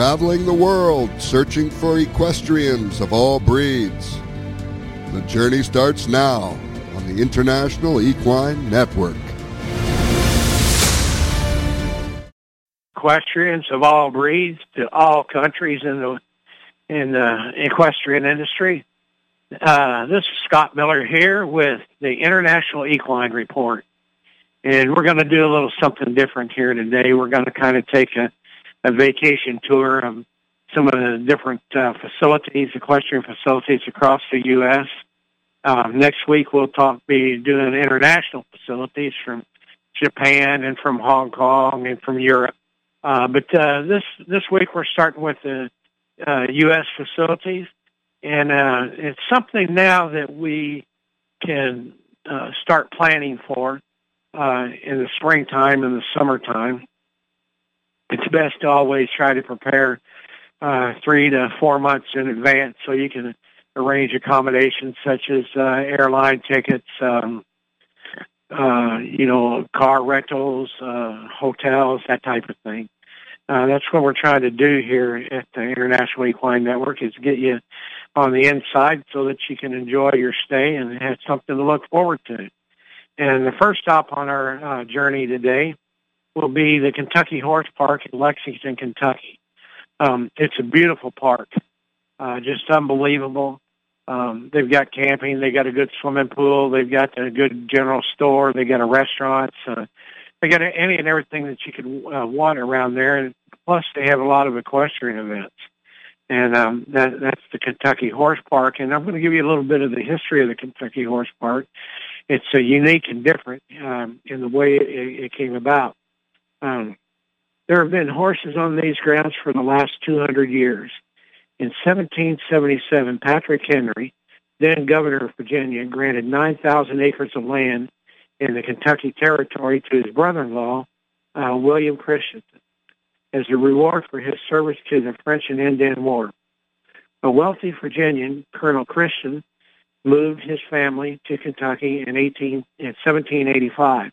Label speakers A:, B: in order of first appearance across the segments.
A: traveling the world searching for equestrians of all breeds. The journey starts now on the International Equine Network.
B: Equestrians of all breeds to all countries in the in the equestrian industry. Uh, this is Scott Miller here with the International Equine Report. And we're going to do a little something different here today. We're going to kind of take a, a vacation tour of some of the different uh, facilities, equestrian facilities across the U.S. Um, next week we'll talk, be doing international facilities from Japan and from Hong Kong and from Europe. Uh, but uh, this this week we're starting with the uh, U.S. facilities, and uh, it's something now that we can uh, start planning for uh, in the springtime and the summertime. It's best to always try to prepare uh, three to four months in advance so you can arrange accommodations such as uh, airline tickets, um, uh, you know, car rentals, uh, hotels, that type of thing. Uh, that's what we're trying to do here at the International Equine Network is get you on the inside so that you can enjoy your stay and have something to look forward to. And the first stop on our uh, journey today will be the Kentucky Horse Park in Lexington, Kentucky. Um, it's a beautiful park, uh, just unbelievable. Um, they've got camping, they've got a good swimming pool, they've got a good general store, they've got a restaurant, uh, they got any and everything that you could uh, want around there. And plus, they have a lot of equestrian events, and um, that that's the Kentucky Horse Park. And I'm going to give you a little bit of the history of the Kentucky Horse Park. It's a unique and different um, in the way it, it came about. Um, there have been horses on these grounds for the last 200 years. In 1777, Patrick Henry, then governor of Virginia, granted 9,000 acres of land in the Kentucky Territory to his brother-in-law, uh, William Christensen, as a reward for his service to the French and Indian War. A wealthy Virginian, Colonel Christian, moved his family to Kentucky in, 18, in 1785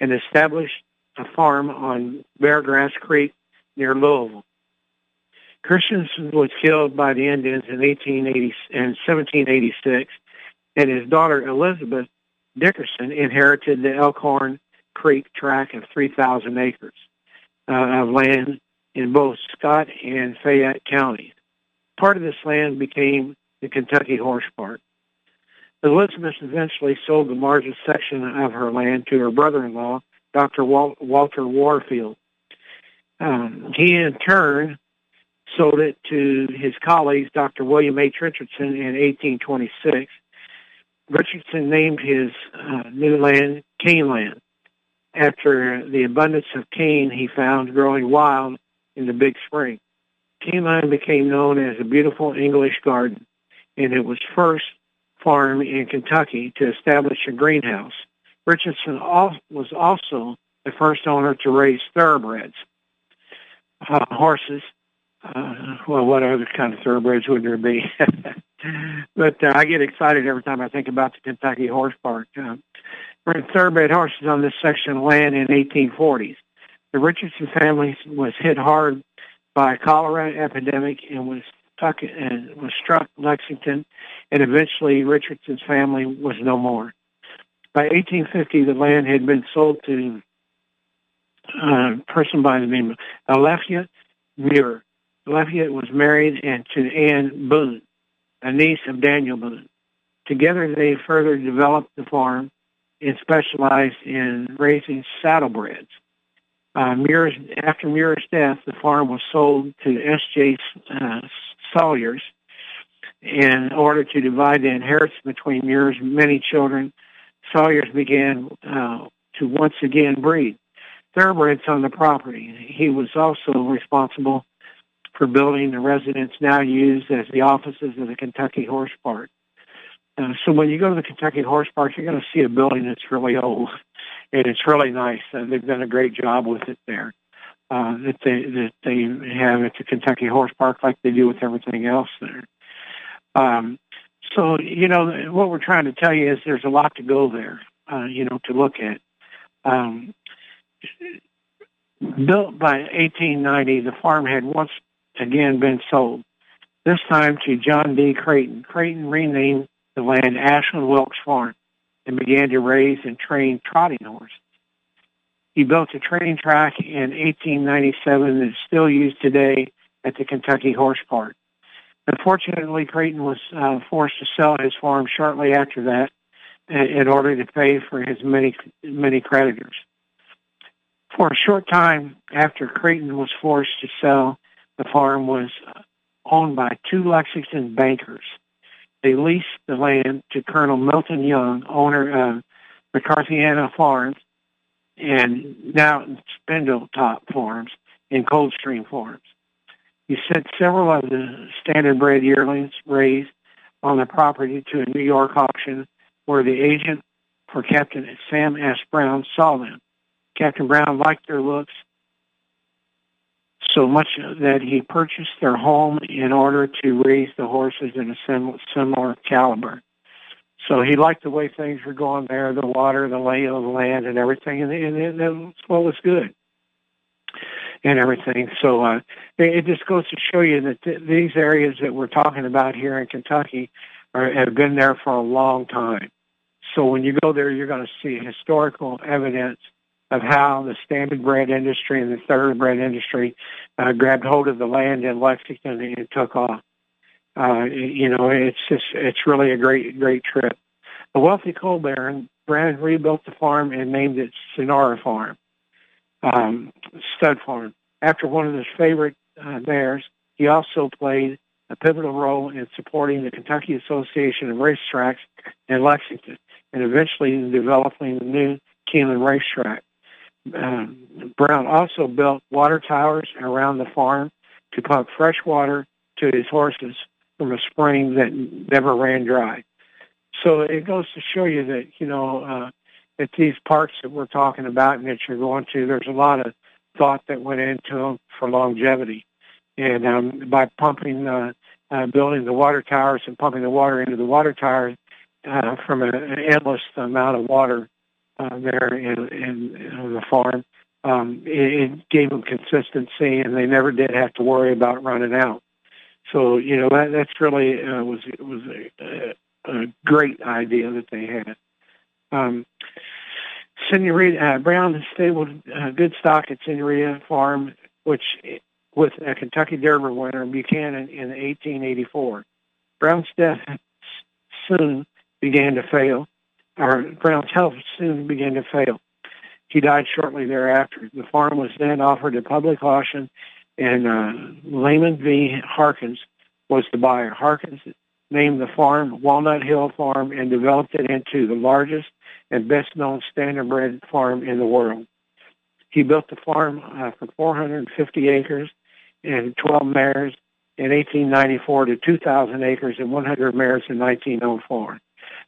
B: and established a farm on Beargrass Creek near Louisville. Christensen was killed by the Indians in 1880 in 1786, and his daughter Elizabeth Dickerson inherited the Elkhorn Creek tract of 3,000 acres uh, of land in both Scott and Fayette counties. Part of this land became the Kentucky Horse Park. Elizabeth eventually sold the largest section of her land to her brother-in-law, Dr. Wal- Walter Warfield. Um, he in turn sold it to his colleagues, Dr. William H. Richardson, in 1826. Richardson named his uh, new land Caneland after the abundance of cane he found growing wild in the Big Spring. Caneland became known as a beautiful English garden, and it was first farm in Kentucky to establish a greenhouse. Richardson was also the first owner to raise thoroughbreds, uh, horses. Uh, well, what other kind of thoroughbreds would there be? but uh, I get excited every time I think about the Kentucky Horse Park. Uh, bred thoroughbred horses on this section of land in 1840s. The Richardson family was hit hard by a cholera epidemic and was stuck and was struck Lexington, and eventually Richardson's family was no more. By 1850, the land had been sold to a person by the name of Alethea Muir. Alethea was married and to Anne Boone, a niece of Daniel Boone. Together, they further developed the farm and specialized in raising saddlebreds. Uh, Muir's, after Muir's death, the farm was sold to S.J. Uh, Sawyers in order to divide the inheritance between Muir's many children. Sawyers began uh, to once again breed thoroughbreds on the property. He was also responsible for building the residence now used as the offices of the Kentucky Horse Park. Uh, so when you go to the Kentucky Horse Park, you're going to see a building that's really old, and it's really nice. Uh, they've done a great job with it there uh, that they that they have at the Kentucky Horse Park, like they do with everything else there. Um, so you know what we're trying to tell you is there's a lot to go there. Uh, you know to look at. Um, built by 1890, the farm had once again been sold, this time to John D. Creighton. Creighton renamed the land Ashland Wilkes Farm and began to raise and train trotting horses. He built a training track in 1897 that is still used today at the Kentucky Horse Park. Unfortunately, Creighton was uh, forced to sell his farm shortly after that in order to pay for his many many creditors. For a short time after Creighton was forced to sell, the farm was owned by two Lexington bankers. They leased the land to Colonel Milton Young, owner of McGrathiana Farms, and now Spindletop Farms and Coldstream Farms. He sent several of the standard-bred yearlings raised on the property to a New York auction where the agent for Captain Sam S. Brown saw them. Captain Brown liked their looks so much that he purchased their home in order to raise the horses in a similar caliber. So he liked the way things were going there, the water, the lay of the land, and everything, and, and, and what was good and everything. So uh, it, just goes to show you that th- these areas that we're talking about here in Kentucky are, have been there for a long time. So when you go there, you're going to see historical evidence of how the standard bred industry and the thoroughbred industry uh, grabbed hold of the land in Lexington and took off. Uh, you know, it's just, it's really a great, great trip. The wealthy coal baron, Brand rebuilt the farm and named it Sonora Farm, um, stud farm. After one of his favorite uh, mares, he also played a pivotal role in supporting the Kentucky Association of Racetracks in Lexington and eventually in developing the new Keeneland racetrack. Um, Brown also built water towers around the farm to pump fresh water to his horses from a spring that never ran dry. So it goes to show you that, you know, uh, at these parks that we're talking about and that you're going to, there's a lot of thought that went into them for longevity. And um, by pumping, uh, uh, building the water towers and pumping the water into the water towers uh, from an endless amount of water uh, there in, in, in the farm, um, it, it gave them consistency, and they never did have to worry about running out. So you know that that's really uh, was was a, a great idea that they had. Um, Senorita uh, Brown stabled uh, good stock at Senorita Farm, which with a Kentucky Derby winner Buchanan in 1884. Brown's death soon began to fail, or Brown's health soon began to fail. He died shortly thereafter. The farm was then offered to public auction, and uh, Lamon V. Harkness was the buyer. Harkins named the farm Walnut Hall Farm and developed it into the largest and best-known standardbred farm in the world. He built the farm uh, for 450 acres and 12 mares in 1894 to 2,000 acres and 100 mares in 1904.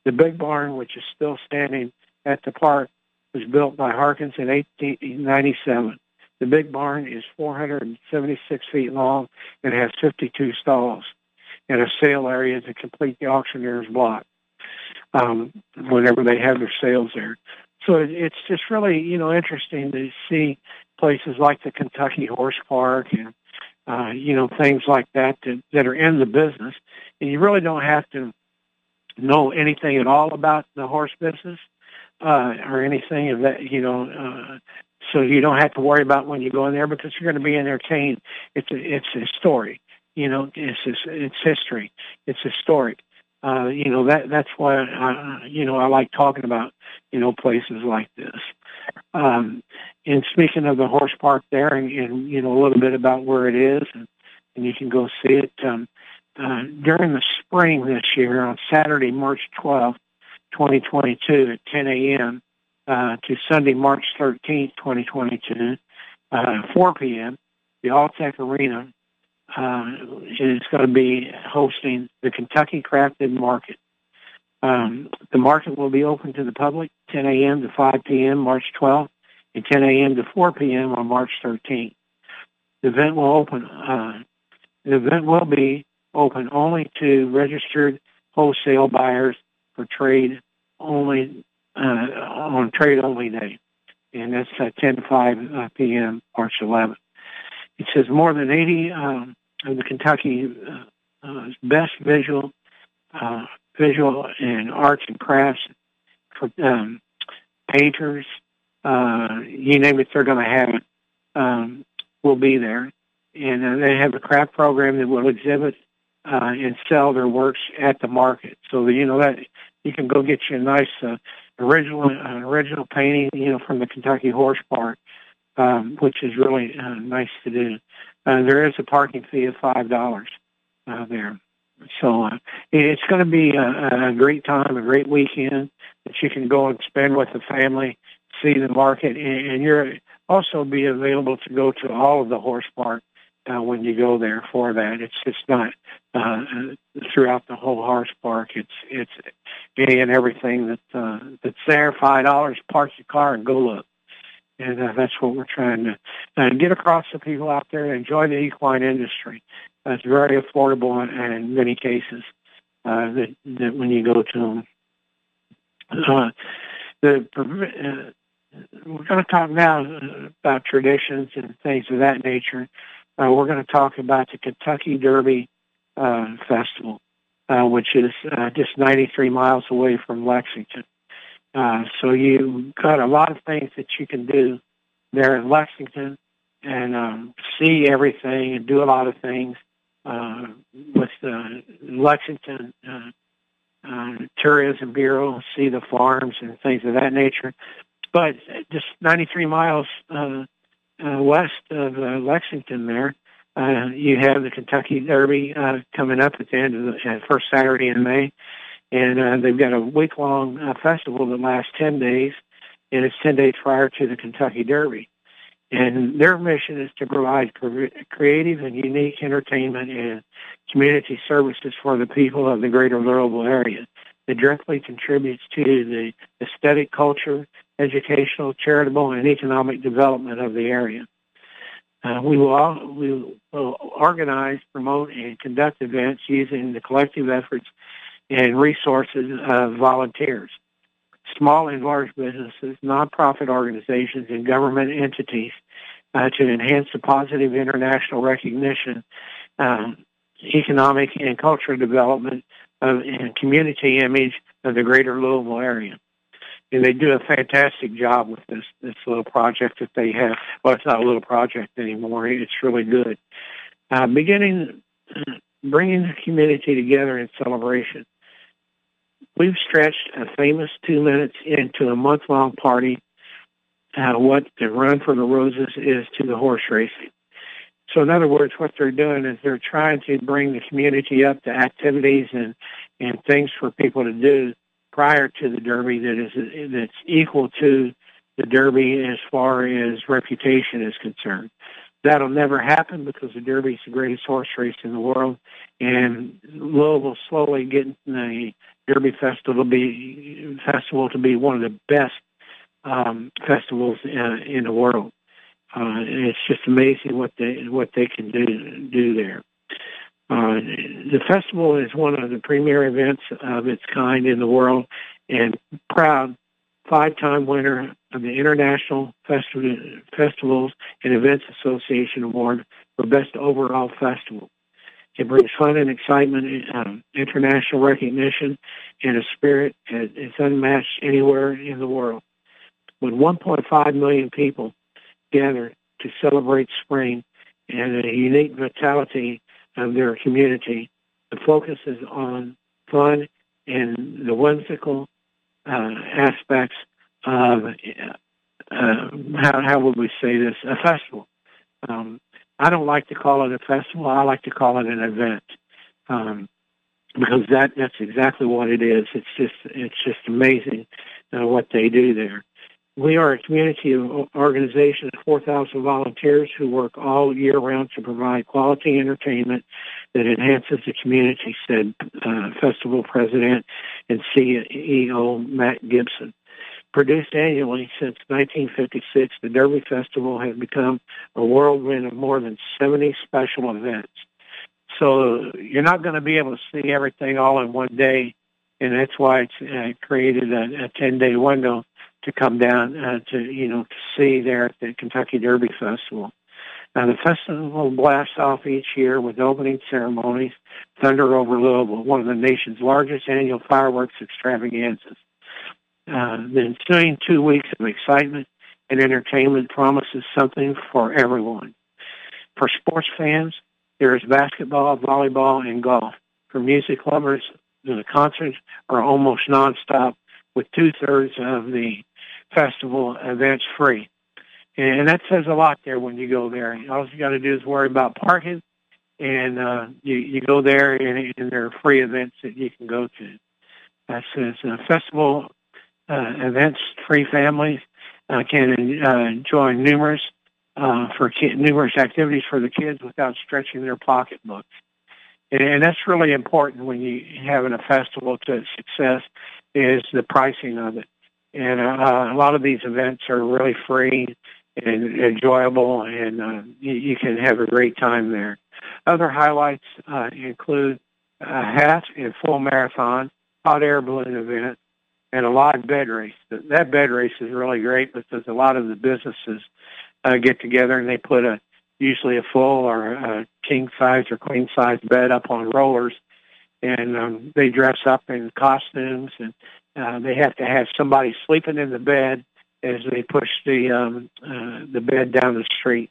B: The big barn, which is still standing at the park, was built by Harkness in 1897. The big barn is 476 feet long and has 52 stalls and a sale area to complete the auctioneer's block um, whenever they have their sales there. So it's just really, you know, interesting to see places like the Kentucky Horse Park and, uh, you know, things like that, that that are in the business. And you really don't have to know anything at all about the horse business uh, or anything of that, you know, uh, so you don't have to worry about when you go in there because you're going to be entertained. It's a, it's a story, you know, it's it's history, it's historic. Uh, you know that that's why I, you know I like talking about you know places like this. Um, and speaking of the horse park there, and, and you know a little bit about where it is, and, and you can go see it. Um, uh, during the spring this year, on Saturday, March 12th, 2022 at 10 a.m. Uh, to Sunday, March 13th, 2022, uh, 4 p.m., the Alltech Arena uh, is going to be hosting the Kentucky Crafted Market. Um, the market will be open to the public 10 a.m. to 5 p.m. March 12th and 10 a.m. to 4 p.m. on March 13th. The event will open. Uh, the event will be open only to registered wholesale buyers for trade only uh, on trade only day, and that's at 10 to 5 uh, p.m. March 11th. It says more than 80 um, of the Kentucky uh, uh, best visual, uh, visual and arts and crafts for um, painters. Uh, you name it, they're going to have it. Um, will be there, and uh, they have a craft program that will exhibit uh, and sell their works at the market. So you know that you can go get you a nice uh, original uh, original painting, you know, from the Kentucky Horse Park, um, which is really uh, nice to do. Uh, there is a parking fee of five dollars uh, there. So uh, it's going to be a, a great time, a great weekend that you can go and spend with the family, see the market, and, and you're also be available to go to all of the horse park uh, when you go there for that. It's just not uh, throughout the whole horse park. It's it's any and everything that uh, that's there. Five dollars, park your car and go look. And uh, that's what we're trying to uh, get across to people out there. And enjoy the equine industry. Uh, it's very affordable in, in many cases. Uh, that, that when you go to them, uh, the uh, we're going to talk now about traditions and things of that nature. Uh, we're going to talk about the Kentucky Derby uh, Festival, uh, which is uh, just 93 miles away from Lexington. Uh, so you've got a lot of things that you can do there in Lexington and um, see everything and do a lot of things uh, with the Lexington uh, uh, Tourism Bureau, see the farms and things of that nature. But just 93 miles uh, uh, west of uh, Lexington there, uh, you have the Kentucky Derby uh, coming up at the end of the uh, first Saturday in May. And uh, they've got a week-long uh, festival that lasts 10 days, and it's 10 days prior to the Kentucky Derby. And their mission is to provide creative and unique entertainment and community services for the people of the greater Louisville area that directly contributes to the aesthetic culture, educational, charitable, and economic development of the area. Uh, we will all, we will organize, promote, and conduct events using the collective efforts and resources of volunteers, small and large businesses, nonprofit organizations, and government entities uh, to enhance the positive international recognition, um, economic and cultural development of, and community image of the greater Louisville area and they do a fantastic job with this this little project that they have. Well, it's not a little project anymore. It's really good. Uh, beginning bringing the community together in celebration. We've stretched a famous two minutes into a month long party. Uh, what the Run for the Roses is to the horse racing. So in other words, what they're doing is they're trying to bring the community up to activities and, and things for people to do prior to the Derby that is that's equal to the Derby as far as reputation is concerned. That'll never happen because the Derby is the greatest horse race in the world, and Louisville slowly getting the Derby Festival be festival to be one of the best um, festivals uh, in the world. Uh, it's just amazing what they what they can do do there. Uh, the festival is one of the premier events of its kind in the world and proud five-time winner of the International Festi- Festivals and Events Association Award for Best Overall Festival. It brings fun and excitement, um, international recognition, and a spirit that is unmatched anywhere in the world. When 1.5 million people gather to celebrate spring and the unique vitality of their community. The focus is on fun and the whimsical uh, aspects of uh, how, how would we say this a festival. Um, I don't like to call it a festival. I like to call it an event um, because that that's exactly what it is. It's just it's just amazing uh, what they do there. We are a community organization of 4,000 volunteers who work all year round to provide quality entertainment that enhances the community, said uh, festival president and CEO Matt Gibson. Produced annually since 1956, the Derby Festival has become a whirlwind of more than 70 special events. So you're not going to be able to see everything all in one day, and that's why it's uh, created a, a 10-day window to come down uh, to you know to see there at the Kentucky Derby Festival. Now, the festival blasts off each year with opening ceremonies, Thunder over Louisville, one of the nation's largest annual fireworks extravaganzas. Uh, the ensuing two weeks of excitement and entertainment promises something for everyone. For sports fans, there is basketball, volleyball, and golf. For music lovers, the concerts are almost nonstop, with two-thirds of the festival events free. And that says a lot there when you go there. All you got to do is worry about parking, and uh, you, you go there, and, and there are free events that you can go to. That says uh, festival events, free families uh, can uh, enjoy numerous uh, for ki- numerous activities for the kids without stretching their pocketbooks. And, and that's really important when you having a festival to success is the pricing of it. And uh, a lot of these events are really free and enjoyable, and uh, you, you can have a great time there. Other highlights uh, include a half and full marathon, hot air balloon event, and a live bed race. That bed race is really great because a lot of the businesses uh, get together and they put a usually a full or a king size or queen size bed up on rollers, and um, they dress up in costumes and uh, they have to have somebody sleeping in the bed as they push the um, uh, the bed down the street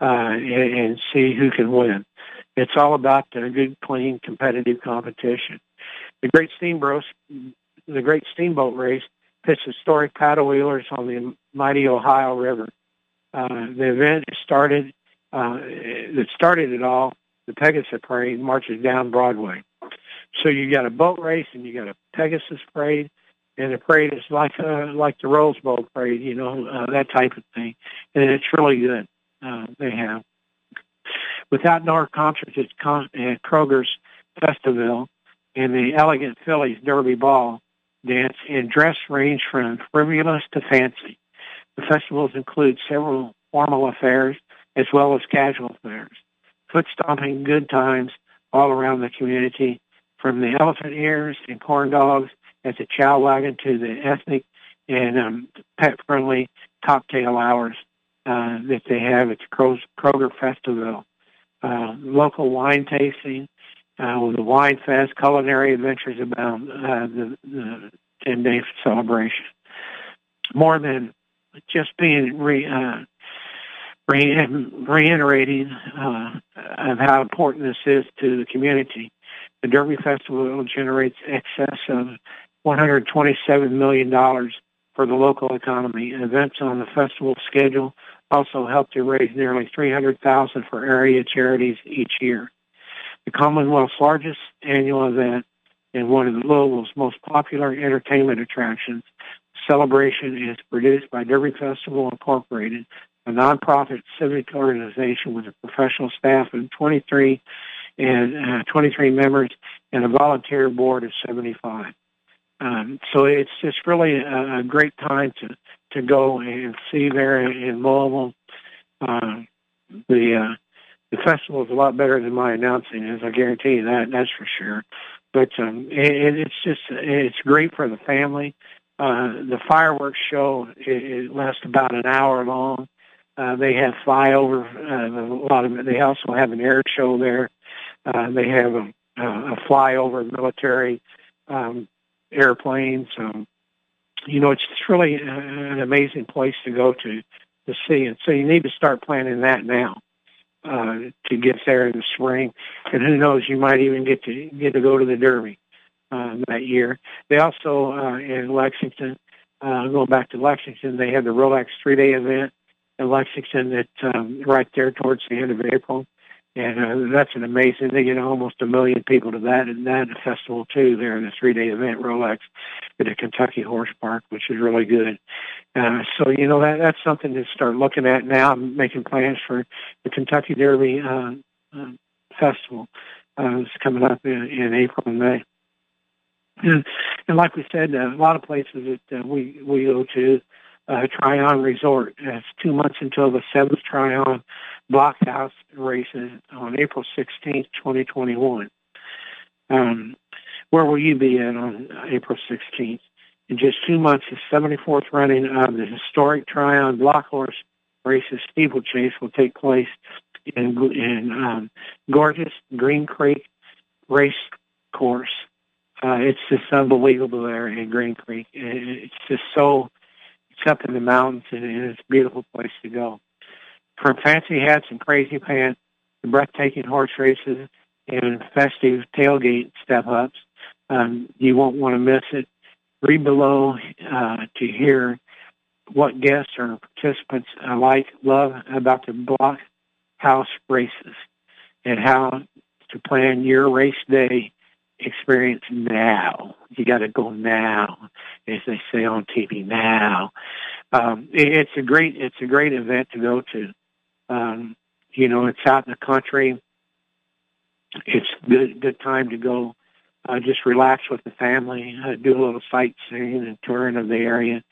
B: uh, and, and see who can win. It's all about a good, clean, competitive competition. The Great Steamboat, the Great Steamboat Race pits historic paddle wheelers on the mighty Ohio River. Uh, the event started. Uh, started it all. The Pegasus Parade marches down Broadway. So you got a boat race and you got a Pegasus Parade and the parade is like uh, like the Rose Bowl parade, you know, uh, that type of thing, and it's really good. Uh, they have with outdoor concerts at, Con- at Kroger's Festival and the Elegant Fillies Derby Ball dance and dress range from frivolous to fancy. The festivals include several formal affairs as well as casual affairs. Foot stomping, good times all around the community, from the elephant ears and corn dogs at the chow wagon to the ethnic and um, pet-friendly cocktail hours uh, that they have at the Kroger Festival. Uh, local wine tasting, uh, with the wine fest, culinary adventures about uh, the, the 10-day celebration. More than just being re, uh, re- reiterating uh, of how important this is to the community. The Derby Festival generates excess of $127 million for the local economy. Events on the festival schedule also help to raise nearly 300000 for area charities each year. The Commonwealth's largest annual event and one of Louisville's most popular entertainment attractions, Celebration is produced by Derby Festival Incorporated, a nonprofit civic organization with a professional staff of 23 and uh, 23 members and a volunteer board of 75. Um, so it's just really a, a great time to to go and see there in Louisville. Uh, the uh, the festival is a lot better than my announcing is. I guarantee you that. That's for sure. But um, it, it's just it's great for the family. Uh, the fireworks show it, it lasts about an hour long. Uh, they have flyover. Uh, a lot of they also have an air show there. Uh, they have a, a flyover military um, airplanes. Um, you know, it's just really an amazing place to go to to see. And so you need to start planning that now uh, to get there in the spring. And who knows, you might even get to get to go to the Derby uh, that year. They also uh, in Lexington, uh, going back to Lexington, they had the Rolex three-day event in Lexington that um, right there towards the end of April and uh, that's an amazing. They get almost a million people to that and that festival too. There in the three day event, Rolex at the Kentucky Horse Park, which is really good. Uh, so you know that that's something to start looking at now. I'm making plans for the Kentucky Derby uh, uh, festival. Uh, it's coming up in, in April and May. And, and like we said, uh, a lot of places that uh, we we go to uh, Tryon Resort. It's two months until the seventh Tryon Blockhouse races on April 16th, 2021. Um, where will you be at on April 16th? In just two months, the 74th running of the historic Tryon Blockhouse races steeplechase will take place in, in um, gorgeous Green Creek race course. Uh, it's just unbelievable there in Green Creek. It's just so, it's up in the mountains and, it's a beautiful place to go. From fancy hats and crazy pants to breathtaking horse races and festive tailgate step-ups, um, you won't want to miss it. Read below uh, to hear what guests or participants alike love about the blockhouse races and how to plan your race day experience now. You got to go now, as they say on TV now. Um, it's a great it's a great event to go to. Um, you know, it's out in the country. It's good good time to go. Uh, just relax with the family, uh, do a little sightseeing and touring of the area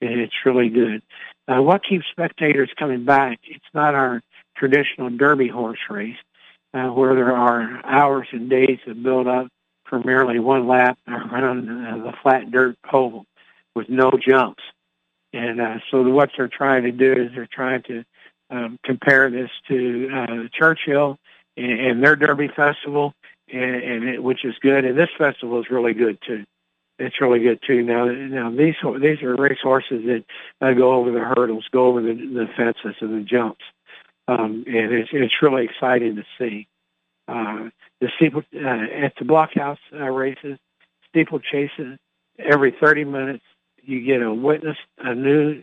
B: and it's really good. Uh, what keeps spectators coming back? It's not our traditional Derby horse race, uh, where there are hours and days of build up for merely one lap around uh, the flat dirt oval with no jumps. And uh, so what they're trying to do is they're trying to um, compare this to uh, Churchill and, and their Derby Festival, and, and it, which is good. And this festival is really good too it's really good too. Now, now these these are race horses that uh, go over the hurdles, go over the, the fences and the jumps, um, and it's it's really exciting to see. Uh, the steeple uh, at the blockhouse uh, races, steeple chases every 30 minutes. You get a witness a new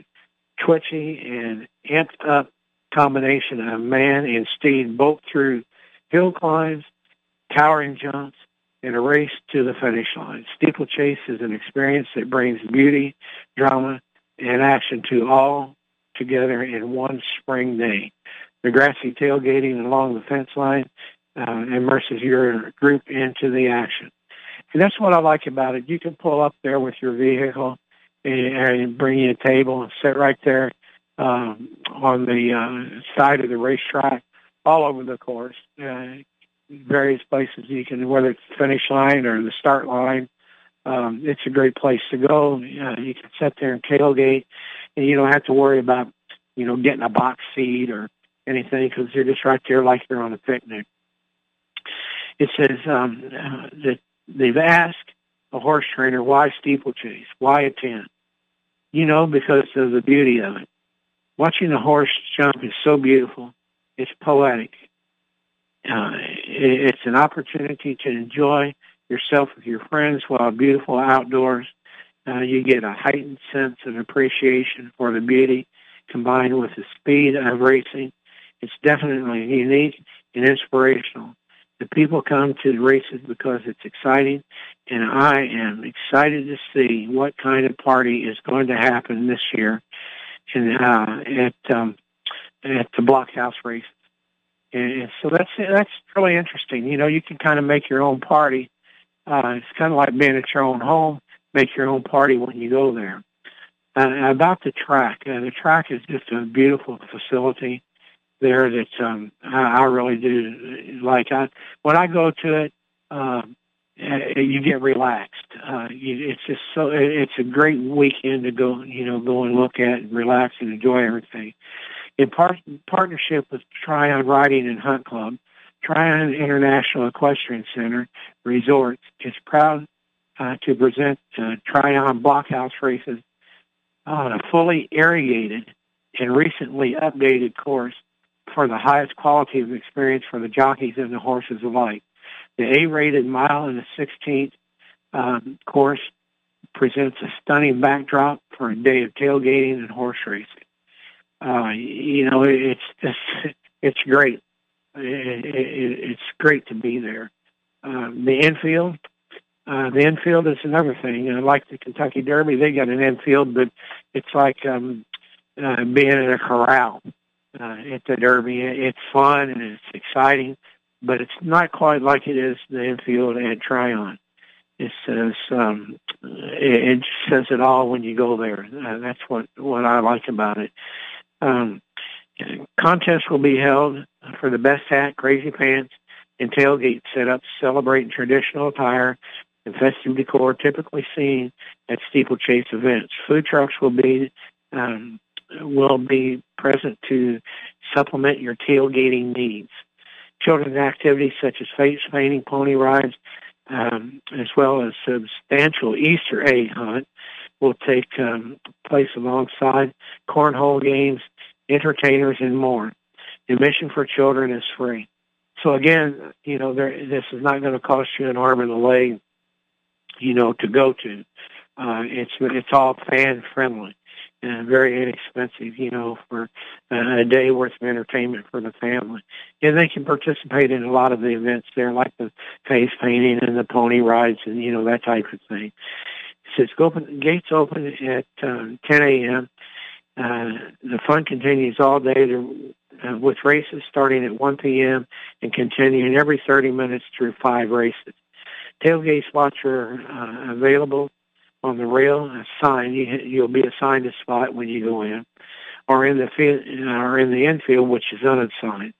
B: twitchy and amped up combination of man and steed, both through hill climbs, towering jumps, in a race to the finish line. Steeplechase is an experience that brings beauty, drama, and action to all together in one spring day. The grassy tailgating along the fence line uh, immerses your group into the action. And that's what I like about it. You can pull up there with your vehicle and, and bring you a table and sit right there um, on the uh, side of the racetrack all over the course. Uh, various places you can, whether it's the finish line or the start line. Um, it's a great place to go. Uh, you can sit there and tailgate, and you don't have to worry about, you know, getting a box seat or anything because you're just right there like you're on a picnic. It says um, uh, that they've asked a horse trainer why steeplechase, why attend. You know, because of the beauty of it. Watching a horse jump is so beautiful. It's poetic. Uh, it's an opportunity to enjoy yourself with your friends while beautiful outdoors. Uh, you get a heightened sense of appreciation for the beauty combined with the speed of racing. It's definitely unique and inspirational. The people come to the races because it's exciting, and I am excited to see what kind of party is going to happen this year in, uh, at um, at the blockhouse races. And so that's that's really interesting. You know, you can kind of make your own party. Uh, it's kind of like being at your own home. Make your own party when you go there. Uh, about the track, uh, the track is just a beautiful facility there that um, I, I really do like. I when I go to it, uh, you get relaxed. Uh, you, it's just so it's a great weekend to go, you know, go and look at and relax and enjoy everything. In part, partnership with Tryon Riding and Hunt Club, Tryon International Equestrian Center Resorts is proud uh, to present uh, Tryon Blockhouse races on a fully irrigated and recently updated course for the highest quality of experience for the jockeys and the horses alike. The A-rated mile and the 16th um, course presents a stunning backdrop for a day of tailgating and horse racing uh, you know, it's just, it's great. It, it, it's great to be there. Um, the infield, uh, the infield is another thing. Know, like the Kentucky Derby, they got an infield, but it's like um, uh, being in a corral uh, at the Derby. It's fun and it's exciting, but it's not quite like it is the infield at Tryon. It says um, it, it says it all when you go there. Uh, that's what what I like about it. Um, contests will be held for the best hat, crazy pants, and tailgate setups celebrating traditional attire and festive decor typically seen at steeplechase events. Food trucks will be um, will be present to supplement your tailgating needs. Children's activities such as face painting, pony rides, um, as well as substantial Easter egg hunt will take um, place alongside cornhole games, entertainers, and more. Admission for children is free. So again, you know, there, this is not going to cost you an arm and a leg, you know, to go to. Uh, it's it's all fan friendly and very inexpensive, you know, for uh, a day worth of entertainment for the family. And they can participate in a lot of the events there, like the face painting and the pony rides and you know that type of thing. So it's open. Gates open at um, 10 a.m. Uh, the fun continues all day to, uh, with races starting at 1 p.m. and continuing every 30 minutes through five races. Tailgate spots are uh, available on the rail sign. You, you'll be assigned a spot when you go in, or in the or in the infield, which is unassigned.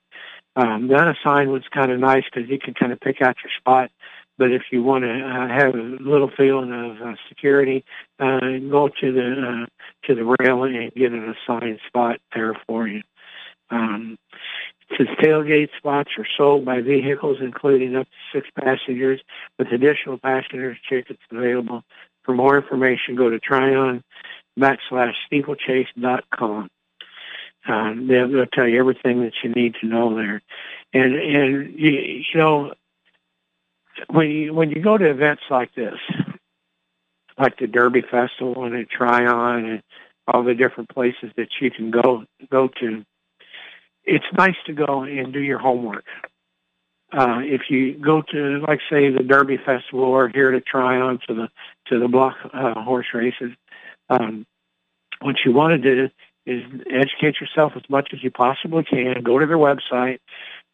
B: Um, the unassigned was kind of nice because you can kind of pick out your spot. But if you want to uh, have a little feeling of uh, security, uh, go to the uh, to the rail and get an assigned spot there for you. Um, since tailgate spots are sold by vehicles including up to six passengers, with additional passengers tickets available for more information, go to tryon backslash steeplechase.com. Um, they'll, they'll tell you everything that you need to know there. And, and you, you know, when you, when you go to events like this, like the Derby Festival and Tryon and all the different places that you can go, go to, it's nice to go and do your homework uh, if you go to, like, say, the Derby Festival or here to Tryon to the to the block uh, horse races, um, what you want to do is educate yourself as much as you possibly can. Go to their website,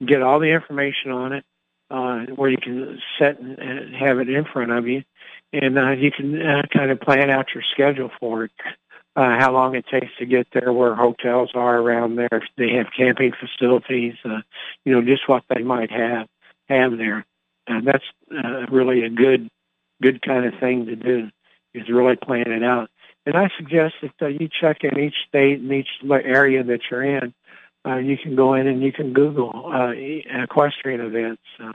B: get all the information on it, uh, where you can set and have it in front of you, and uh, you can uh, kind of plan out your schedule for it. Uh, how long it takes to get there, where hotels are around there, if they have camping facilities, uh, you know, just what they might have have there. And that's uh, really a good, good kind of thing to do is really plan it out. And I suggest that uh, you check in each state and each area that you're in. Uh, you can go in and you can Google uh, equestrian events uh,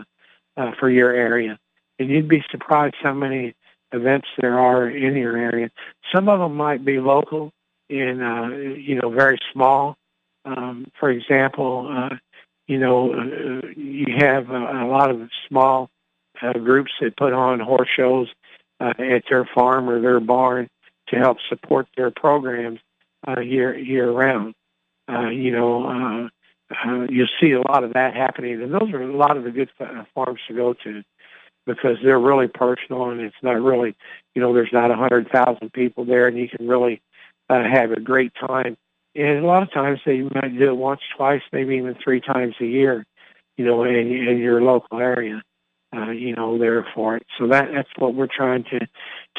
B: uh, for your area, and you'd be surprised how many events there are in your area. Some of them might be local and uh, you know very small. Um, for example, uh, you know uh, you have a, a lot of small uh, groups that put on horse shows uh, at their farm or their barn to help support their programs uh, year year round. Uh, you know, uh, uh, you'll see a lot of that happening, and those are a lot of the good farms to go to because they're really personal and it's not really, you know, there's not a hundred thousand people there, and you can really uh, have a great time. And a lot of times they might do it once, twice, maybe even three times a year, you know, in, in your local area, uh, you know, there for it. So that that's what we're trying to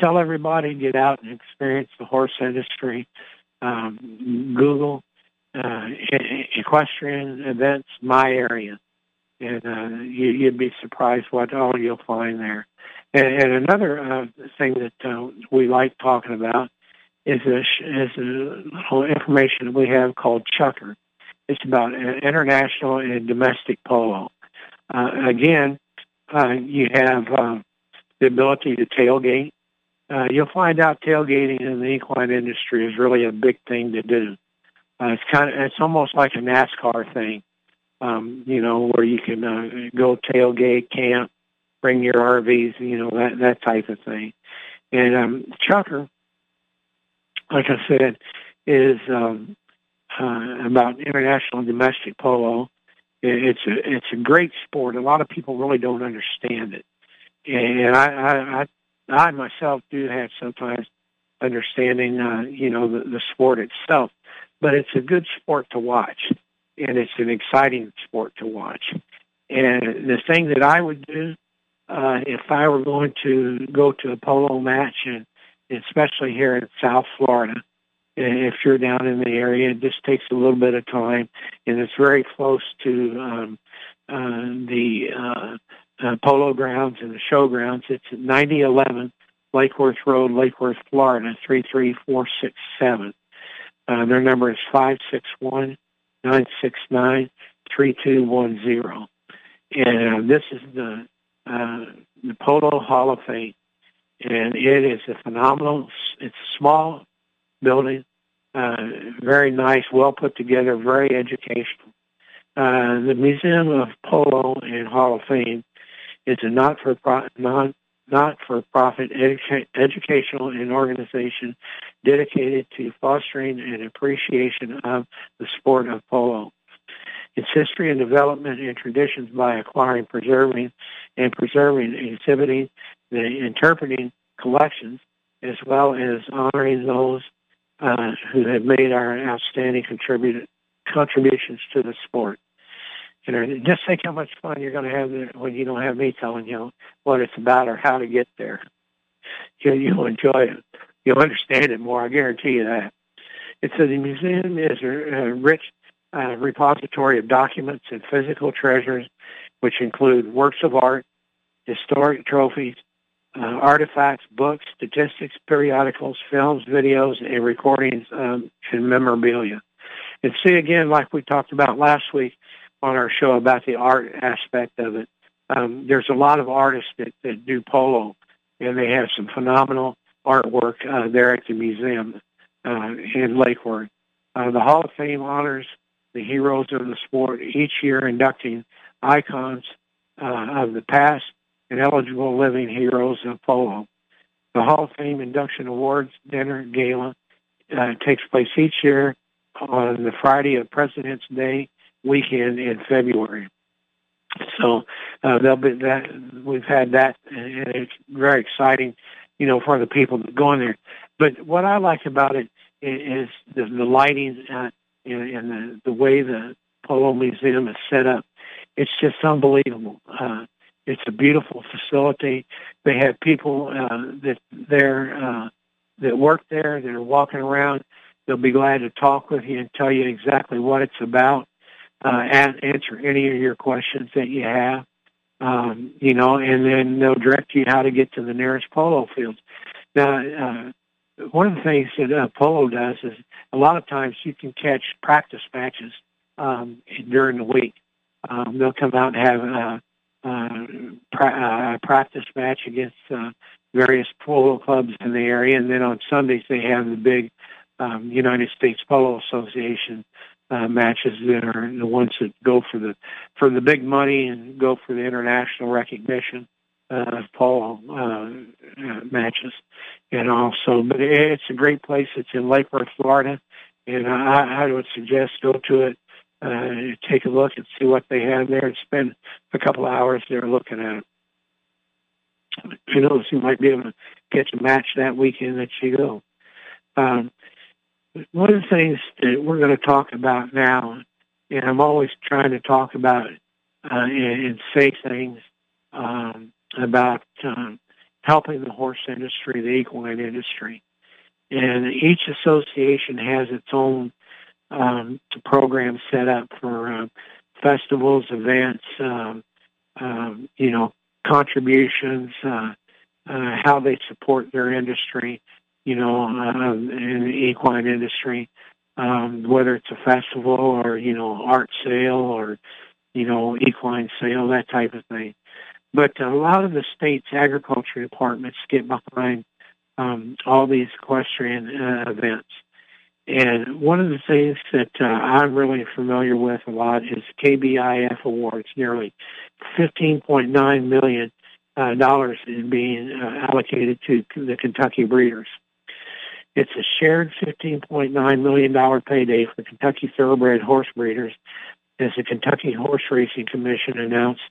B: tell everybody: get out and experience the horse industry. Um, Google uh, equestrian events, my area, and uh, you, you'd be surprised what all you'll find there. And, and another uh, thing that uh, we like talking about is a is a little information that we have called Chukker. It's about international and domestic polo. Uh, again, uh, you have uh, the ability to tailgate. Uh, you'll find out tailgating in the equine industry is really a big thing to do. Uh, it's kind of it's almost like a NASCAR thing, um, you know, where you can uh, go tailgate, camp, bring your RVs, you know, that that type of thing. And um, Chukker, like I said, is um, uh, about international and domestic polo. It's a it's a great sport. A lot of people really don't understand it, and I I, I, I myself do have sometimes understanding, uh, you know, the, the sport itself. But it's a good sport to watch, and it's an exciting sport to watch. And the thing that I would do uh, if I were going to go to a polo match, and especially here in South Florida, if you're down in the area. It just takes a little bit of time, and it's very close to um, uh, the uh, uh, polo grounds and the show grounds. It's at 9011 Lake Worth Road, Lake Worth, Florida, 33467. Uh, their number is five six one nine six nine three two one zero, and uh, this is the uh, the Polo Hall of Fame, and it is a phenomenal. It's a small building, uh, very nice, well put together, very educational. Uh, the Museum of Polo and Hall of Fame is a not-for-profit, non, not-for-profit educa- educational and organization dedicated to fostering an appreciation of the sport of polo. Its history and development and traditions by acquiring, preserving, and preserving, exhibiting, the interpreting collections, as well as honoring those uh, who have made our outstanding contributions to the sport. You know, just think how much fun you're going to have when you don't have me telling you what it's about or how to get there. You, you'll enjoy it. You'll understand it more. I guarantee you that. It's a, the museum is a, a rich uh, repository of documents and physical treasures, which include works of art, historic trophies, uh, artifacts, books, statistics, periodicals, films, videos, and recordings um, and memorabilia. And see again, like we talked about last week on our show about the art aspect of it. Um, there's a lot of artists that, that do polo, and they have some phenomenal artwork uh, there at the museum uh, in Lake Worth. Uh, the Hall of Fame honors the heroes of the sport each year, inducting icons uh, of the past and eligible living heroes of polo. The Hall of Fame induction awards dinner gala uh, takes place each year on the Friday of President's Day weekend in February. So uh, they'll be that we've had that, and it's very exciting, you know, for the people that go in there. But what I like about it is the, the lighting uh, and, and the, the way the Polo Museum is set up. It's just unbelievable. Uh, it's a beautiful facility. They have people uh, that there uh, that work there that are walking around. They'll be glad to talk with you and tell you exactly what it's about, uh, and answer any of your questions that you have. Um, you know, and then they'll direct you how to get to the nearest polo fields. Now, uh, one of the things that uh, polo does is a lot of times you can catch practice matches um, during the week. Um, they'll come out and have a, a, pra- a practice match against uh, various polo clubs in the area, and then on Sundays they have the big um, United States Polo Association uh, matches that are the ones that go for the for the big money and go for the international recognition uh, polo uh, uh, matches, and also. But it's a great place. It's in Lake Worth, Florida, and I, I would suggest go to it, uh, take a look and see what they have there, and spend a couple of hours there looking at it. Who knows? You might be able to catch a match that weekend that you go. Um, one of the things that we're going to talk about now, and I'm always trying to talk about uh, and, and say things um, about um, helping the horse industry, the equine industry. And each association has its own um, program set up for uh, festivals, events, um, um, you know, contributions, uh, uh, how they support their industry, you know, uh, in the equine industry, um, whether it's a festival or, you know, art sale or, you know, equine sale, that type of thing. But a lot of the state's agriculture departments get behind um, all these equestrian uh, events. And one of the things that uh, I'm really familiar with a lot is KBIF awards. Nearly 15.9 million uh, dollars is being uh, allocated to the Kentucky breeders. It's a shared $15.9 million payday for Kentucky thoroughbred horse breeders as the Kentucky Horse Racing Commission announced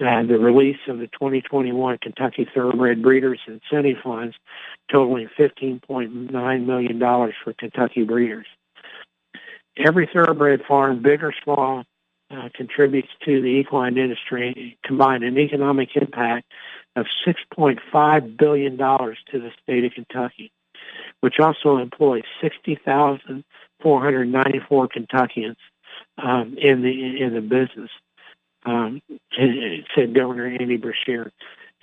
B: uh, the release of the 2021 Kentucky Thoroughbred Breeders Incentive Funds totaling $15.9 million for Kentucky breeders. Every thoroughbred farm, big or small, uh, contributes to the equine industry, combined an economic impact of $6.5 billion to the state of Kentucky, which also employs 60,494 Kentuckians um, in the in the business. Um, said Governor Andy Beshear.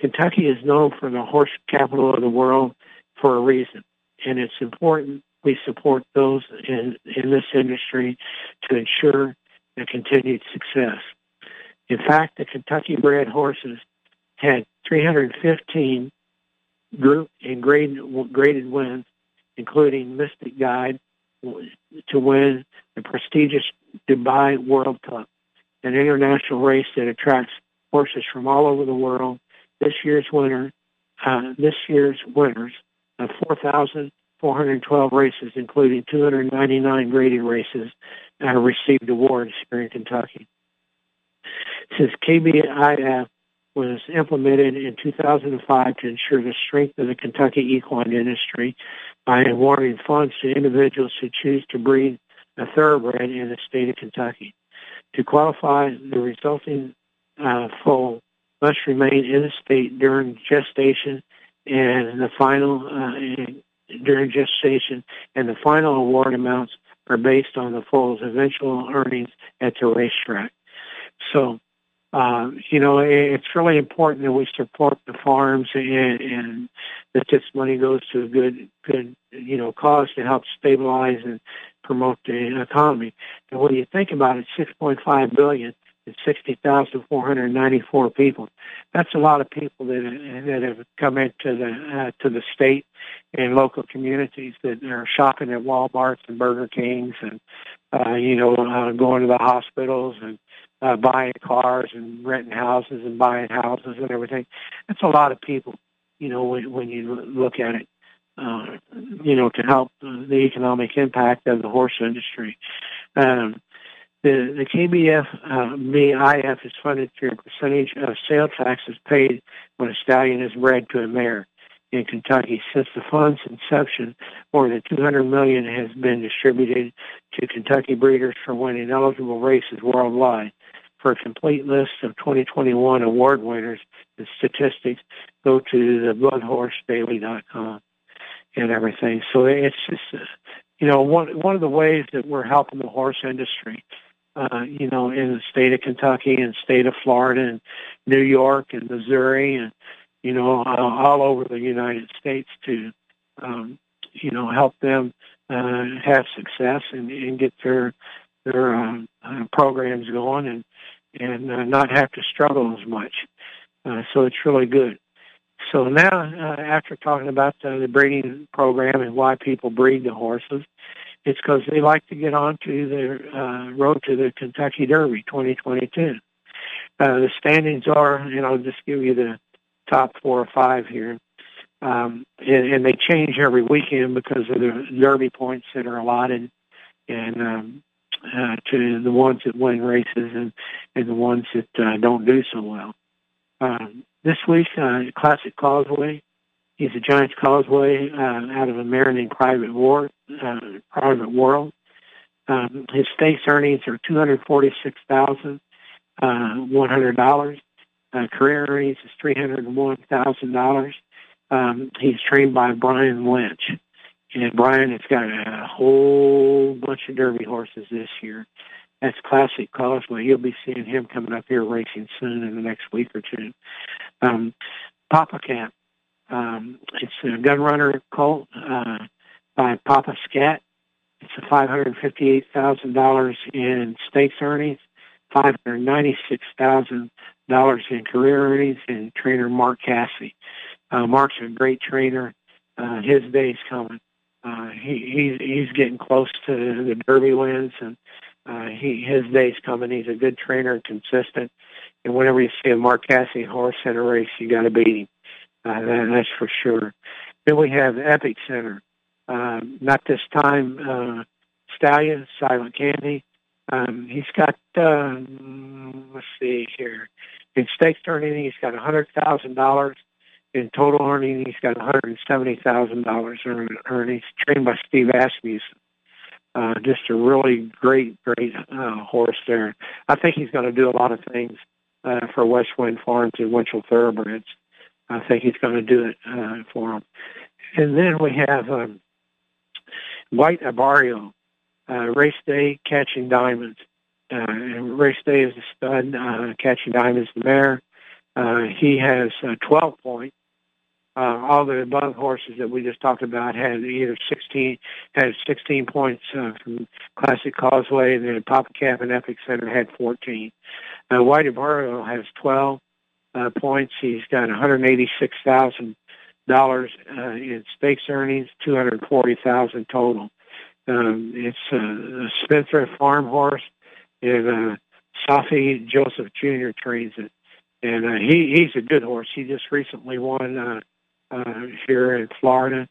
B: Kentucky is known for the horse capital of the world for a reason, and it's important we support those in, in this industry to ensure the continued success. In fact, the Kentucky bred horses had 315 group and graded, graded wins, including Mystic Guide to win the prestigious Dubai World Cup, an international race that attracts horses from all over the world. This year's winner, uh, this year's winners of 4,412 races, including 299 graded races, uh, received awards here in Kentucky. Since KBIF was implemented in 2005 to ensure the strength of the Kentucky equine industry by awarding funds to individuals who choose to breed a thoroughbred in the state of Kentucky. To qualify, the resulting uh, foal must remain in the state during gestation and the final uh, during gestation, and the final award amounts are based on the foal's eventual earnings at the racetrack. So uh, you know, it's really important that we support the farms and, and that this money goes to a good, good, you know, cause to help stabilize and promote the economy. And when you think about it, 6.5 billion and 60,494 people. That's a lot of people that that have come into the uh, to the state and local communities that are shopping at WalMarts and Burger Kings and uh, you know uh, going to the hospitals and uh, buying cars and renting houses and buying houses and everything. That's a lot of people, you know, when, when you look at it, uh, you know, to help the economic impact of the horse industry. Um, the, the KBF uh, BIF is funded through a percentage of sale taxes paid when a stallion is bred to a mare in Kentucky. Since the fund's inception, more than 200 million has been distributed to Kentucky breeders for winning eligible races worldwide. For a complete list of 2021 award winners and statistics, go to the bloodhorsedaily.com and everything. So it's just, uh, you know, one one of the ways that we're helping the horse industry, uh, you know, in the state of Kentucky and state of Florida and New York and Missouri and you know uh, all over the United States to, um, you know, help them uh, have success and, and get their their um, uh, programs going and and uh, not have to struggle as much. Uh, so it's really good. So now, uh, after talking about the breeding program and why people breed the horses, it's because they like to get onto the uh, road to the Kentucky Derby 2022. Uh, the standings are, and I'll just give you the top four or five here. Um, and, and they change every weekend because of the Derby points that are allotted. And um, uh, to the ones that win races and, and the ones that uh, don't do so well. Um, this week, uh, Classic Causeway. He's a Giants Causeway uh, out of a Maryland private war, uh, private world. Um, his stakes earnings are two hundred forty-six thousand uh, one hundred dollars. Uh, career earnings is three hundred one thousand dollars. Um, he's trained by Brian Lynch. And Brian has got a whole bunch of Derby horses this year. That's classic Causeway. You'll be seeing him coming up here racing soon in the next week or two. Um, Pappacap. Um, it's a gun runner colt uh, by Papa Scat. It's a $558,000 in stakes earnings, $596,000 in career earnings, and trainer Mark Casse. Uh, Mark's a great trainer. Uh, his day's coming uh, he he's he's getting close to the Derby wins, and uh, he his day's coming. He's a good trainer consistent. And whenever you see a Mark Casse horse in a race, you got to beat him. Uh, that, that's for sure. Then we have Epic Center. Uh, not this time. Uh, Stallion, Silent Candy. Um, he's got, uh, let's see here. In stakes tournament, he's got a $100,000 in total earning, he's got $170,000 earnings, trained by Steve Asmussen. Uh, just a really great, great uh, horse there. I think he's going to do a lot of things uh, for West Wind Farms and Winchell Thoroughbreds. I think he's going to do it uh, for them. And then we have um, White Abarrio, uh, race day catching diamonds. Uh, and race day is a stud, uh, catching diamonds the mare. Uh, he has uh, 12 points uh, all the above horses that we just talked about had either 16 had 16 points uh, from Classic Causeway, and then Pappacap and Epic Center had 14. Uh, White Abarrio has 12 uh, points. He's got 186 thousand dollars uh, in stakes earnings, 240,000 total. Um, it's a, a Spendthrift farm horse, and uh, Saffie Joseph Jr. trains it, and uh, he he's a good horse. He just recently won. Uh, uh, here in Florida.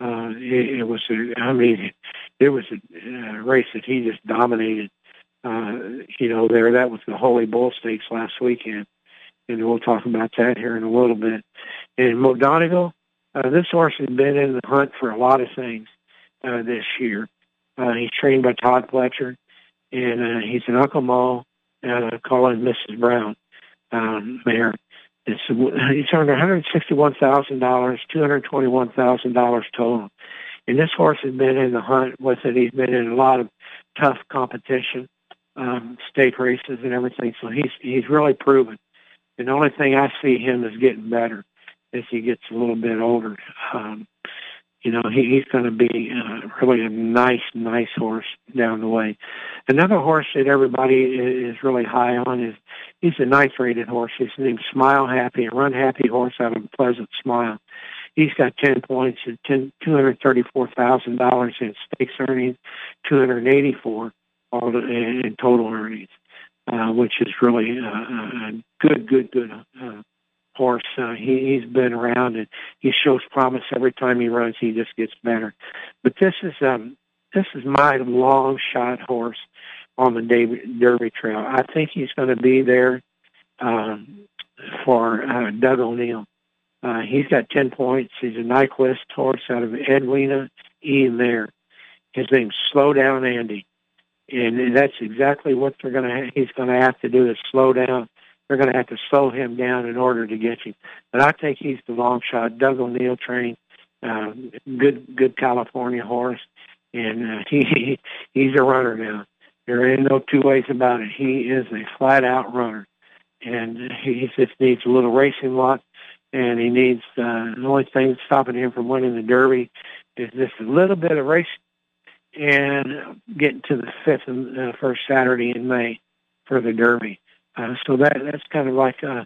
B: Uh, it, it was, I mean, it was a, race that he just dominated. Uh, you know, there that was the Holy Bull Stakes last weekend, and we'll talk about that here in a little bit. And Mo Donegal, uh, this horse has been in the hunt for a lot of things uh, this year. Uh, he's trained by Todd Pletcher, and uh, he's an Uncle Mo, uh, calling Mrs. Brown um, mare. It's, he's earned $161,000, $221,000 total. And this horse has been in the hunt with it. He's been in a lot of tough competition, um, stake races and everything. So he's he's really proven. And the only thing I see him is getting better as he gets a little bit older. Um, you know, he, he's going to be uh, really a nice, nice horse down the way. Another horse that everybody is really high on is he's a nice rated horse. His name's Smile Happy, a run happy horse out of a pleasant smile. He's got 10 points and ten, $234,000 in stakes earnings, 284 all the, in total earnings, uh, which is really uh, a good, good, good uh, horse. Uh, he, he's been around and he shows promise every time he runs. He just gets better. But this is um, this is my long shot horse on the Derby Trail. I think he's going to be there um, for uh, Doug O'Neill. Uh, he's got 10 points. He's a Nyquist horse out of Edwina E. Mare. His name's Slow Down Andy. And that's exactly what they're going to. He's going to have to do is slow down they're going to have to slow him down in order to get him. But I think he's the long shot. Doug O'Neill trained, uh, good good California horse, and uh, he he's a runner now. There ain't no two ways about it. He is a flat out runner, and he just needs a little racing luck, and he needs uh, the only thing stopping him from winning the Derby is just a little bit of race and getting to the fifth and uh, first Saturday in May for the Derby. Uh, so that that's kind of like uh,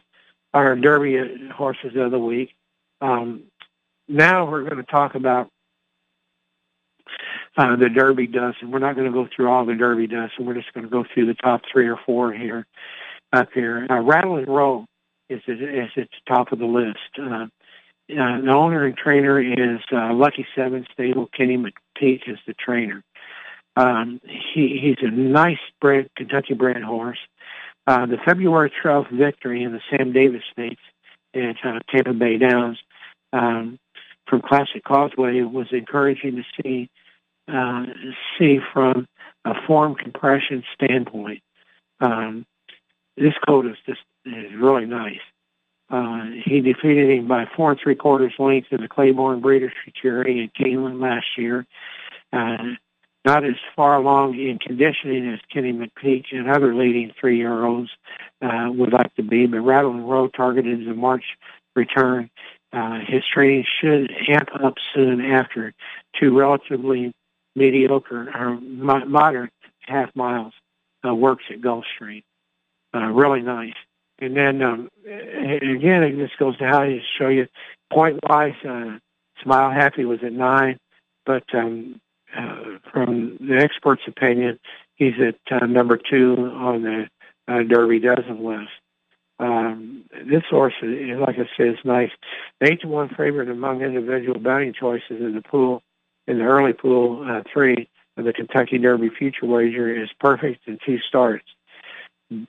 B: our Derby horses of the week. Um, now we're going to talk about uh, the Derby dust, and we're not going to go through all the Derby dust, and we're just going to go through the top three or four here. Up here, uh, Rattle N Roll is is at the top of the list. Uh, uh, the owner and trainer is uh, Lucky Seven Stable. Kenny McPeek is the trainer. Um, he he's a nice bred Kentucky bred horse. Uh, the February 12th victory in the Sam Davis Stakes at uh, Tampa Bay Downs um, from Classic Causeway was encouraging to see uh, see from a form compression standpoint. Um, this coat is just is really nice. Uh, he defeated him by four and three quarters length in the Claiborne Breeders' Futurity in Keeneland last year. Uh, not as far along in conditioning as Kenny McPeek and other leading three-year-olds uh, would like to be, but Rattle N Roll targeted the March return. Uh, his training should amp up soon after two relatively mediocre or mo- moderate half miles uh, works at Gulfstream. Uh, really nice. And then um, again, it just goes to how you show you point wise. Uh, Smile Happy was at nine, but um, uh, from the expert's opinion, he's at uh, number two on the uh, Derby dozen list. Um, this horse, is, like I said, is nice. The eight to one favorite among individual betting choices in the pool, in the early pool uh, three of the Kentucky Derby future wager is perfect in two starts,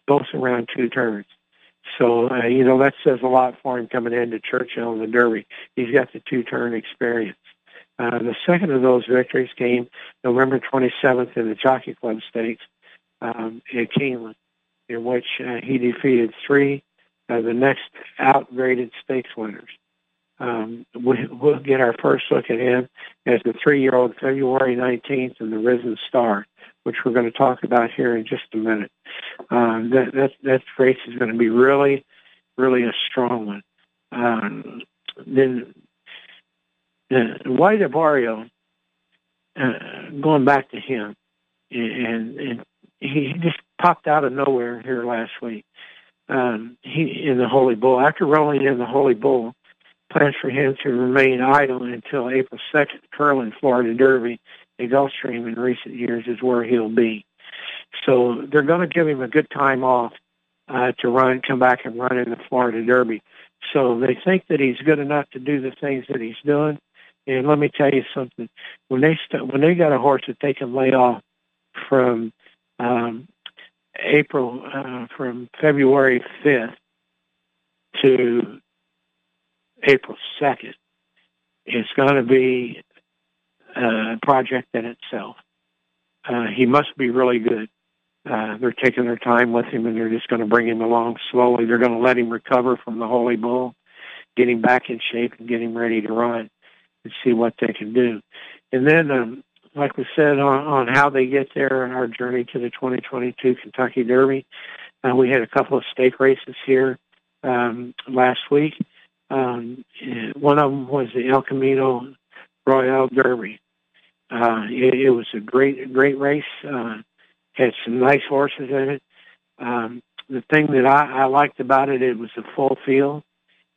B: both around two turns. So, uh, you know, that says a lot for him coming into Churchill in the Derby. He's got the two-turn experience. Uh, the second of those victories came November 27th in the Jockey Club Stakes um, in Keeneland, in which uh, he defeated three of the next outgraded stakes winners. Um, we, we'll get our first look at him as the three-year-old February 19th in the Risen Star, which we're going to talk about here in just a minute. Um, that, that, that race is going to be really, really a strong one. Um, then White Abarrio, uh, going back to him, and, and he just popped out of nowhere here last week. Um, he in the Holy Bull after rolling in the Holy Bull, plans for him to remain idle until April 2nd. Curling Florida Derby at Gulfstream in recent years is where he'll be. So they're going to give him a good time off uh, to run, come back and run in the Florida Derby. So they think that he's good enough to do the things that he's doing. And let me tell you something: when they st- when they got a horse that they can lay off from um, April, uh, from February fifth to April second, it's going to be a project in itself. Uh, he must be really good. Uh, they're taking their time with him and they're just going to bring him along slowly. They're going to let him recover from the Holy Bull, get him back in shape and get him ready to run and see what they can do. And then, um, like we said, on, on how they get there and our journey to the 2022 Kentucky Derby, uh, we had a couple of stake races here um, last week. Um, one of them was the El Camino Real Derby. Uh, it, it was a great, great race. Uh, had some nice horses in it. Um, the thing that I, I liked about it, it was a full field,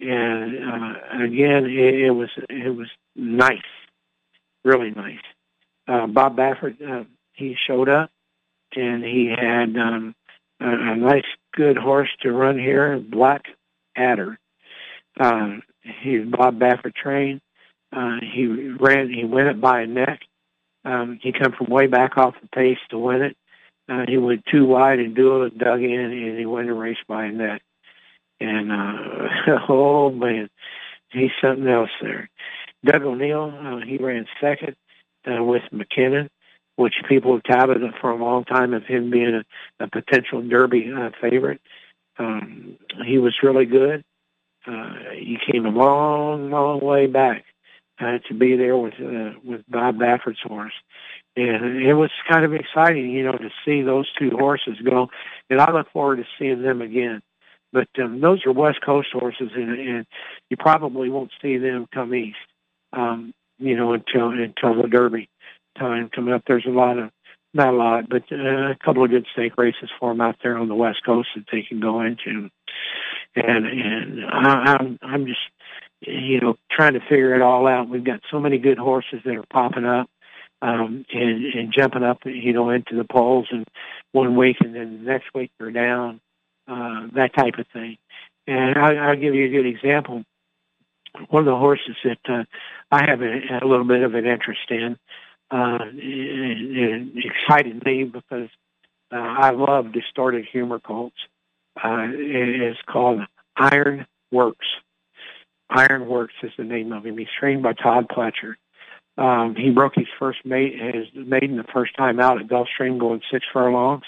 B: and uh, again, it, it was it was nice, really nice. Uh, Bob Baffert, uh, he showed up, and he had um, a, a nice, good horse to run here, Black Adder. Uh, he's Bob Baffert trained. Uh, he ran, he win it by a neck. Um, he come from way back off the pace to win it. Uh, he went too wide and Dula dug in and he won the race by a neck. And uh, oh man, he's something else there. Doug O'Neill, uh, he ran second uh, with McKinnon, which people have touted for a long time of him being a, a potential Derby uh, favorite. Um, he was really good. Uh, he came a long, long way back uh, to be there with uh, with Bob Baffert's horse, and it was kind of exciting, you know, to see those two horses go. And I look forward to seeing them again. But um, those are West Coast horses, and, and you probably won't see them come east, um, you know, until until the Derby time coming up. There's a lot of not a lot, but uh, a couple of good stake races for them out there on the West Coast that they can go into. And and I, I'm I'm just you know trying to figure it all out. We've got so many good horses that are popping up um, and, and jumping up, you know, into the polls and one week and then the next week they're down, uh, that type of thing. And I, I'll give you a good example. One of the horses that uh, I have a, a little bit of an interest in, uh, it, it excited me because uh, I love distorted humor colts. Uh, it is called Iron Works. Iron Works is the name of him. He's trained by Todd Pletcher. Um, he broke his first mate, his maiden the first time out at Gulfstream going six furlongs.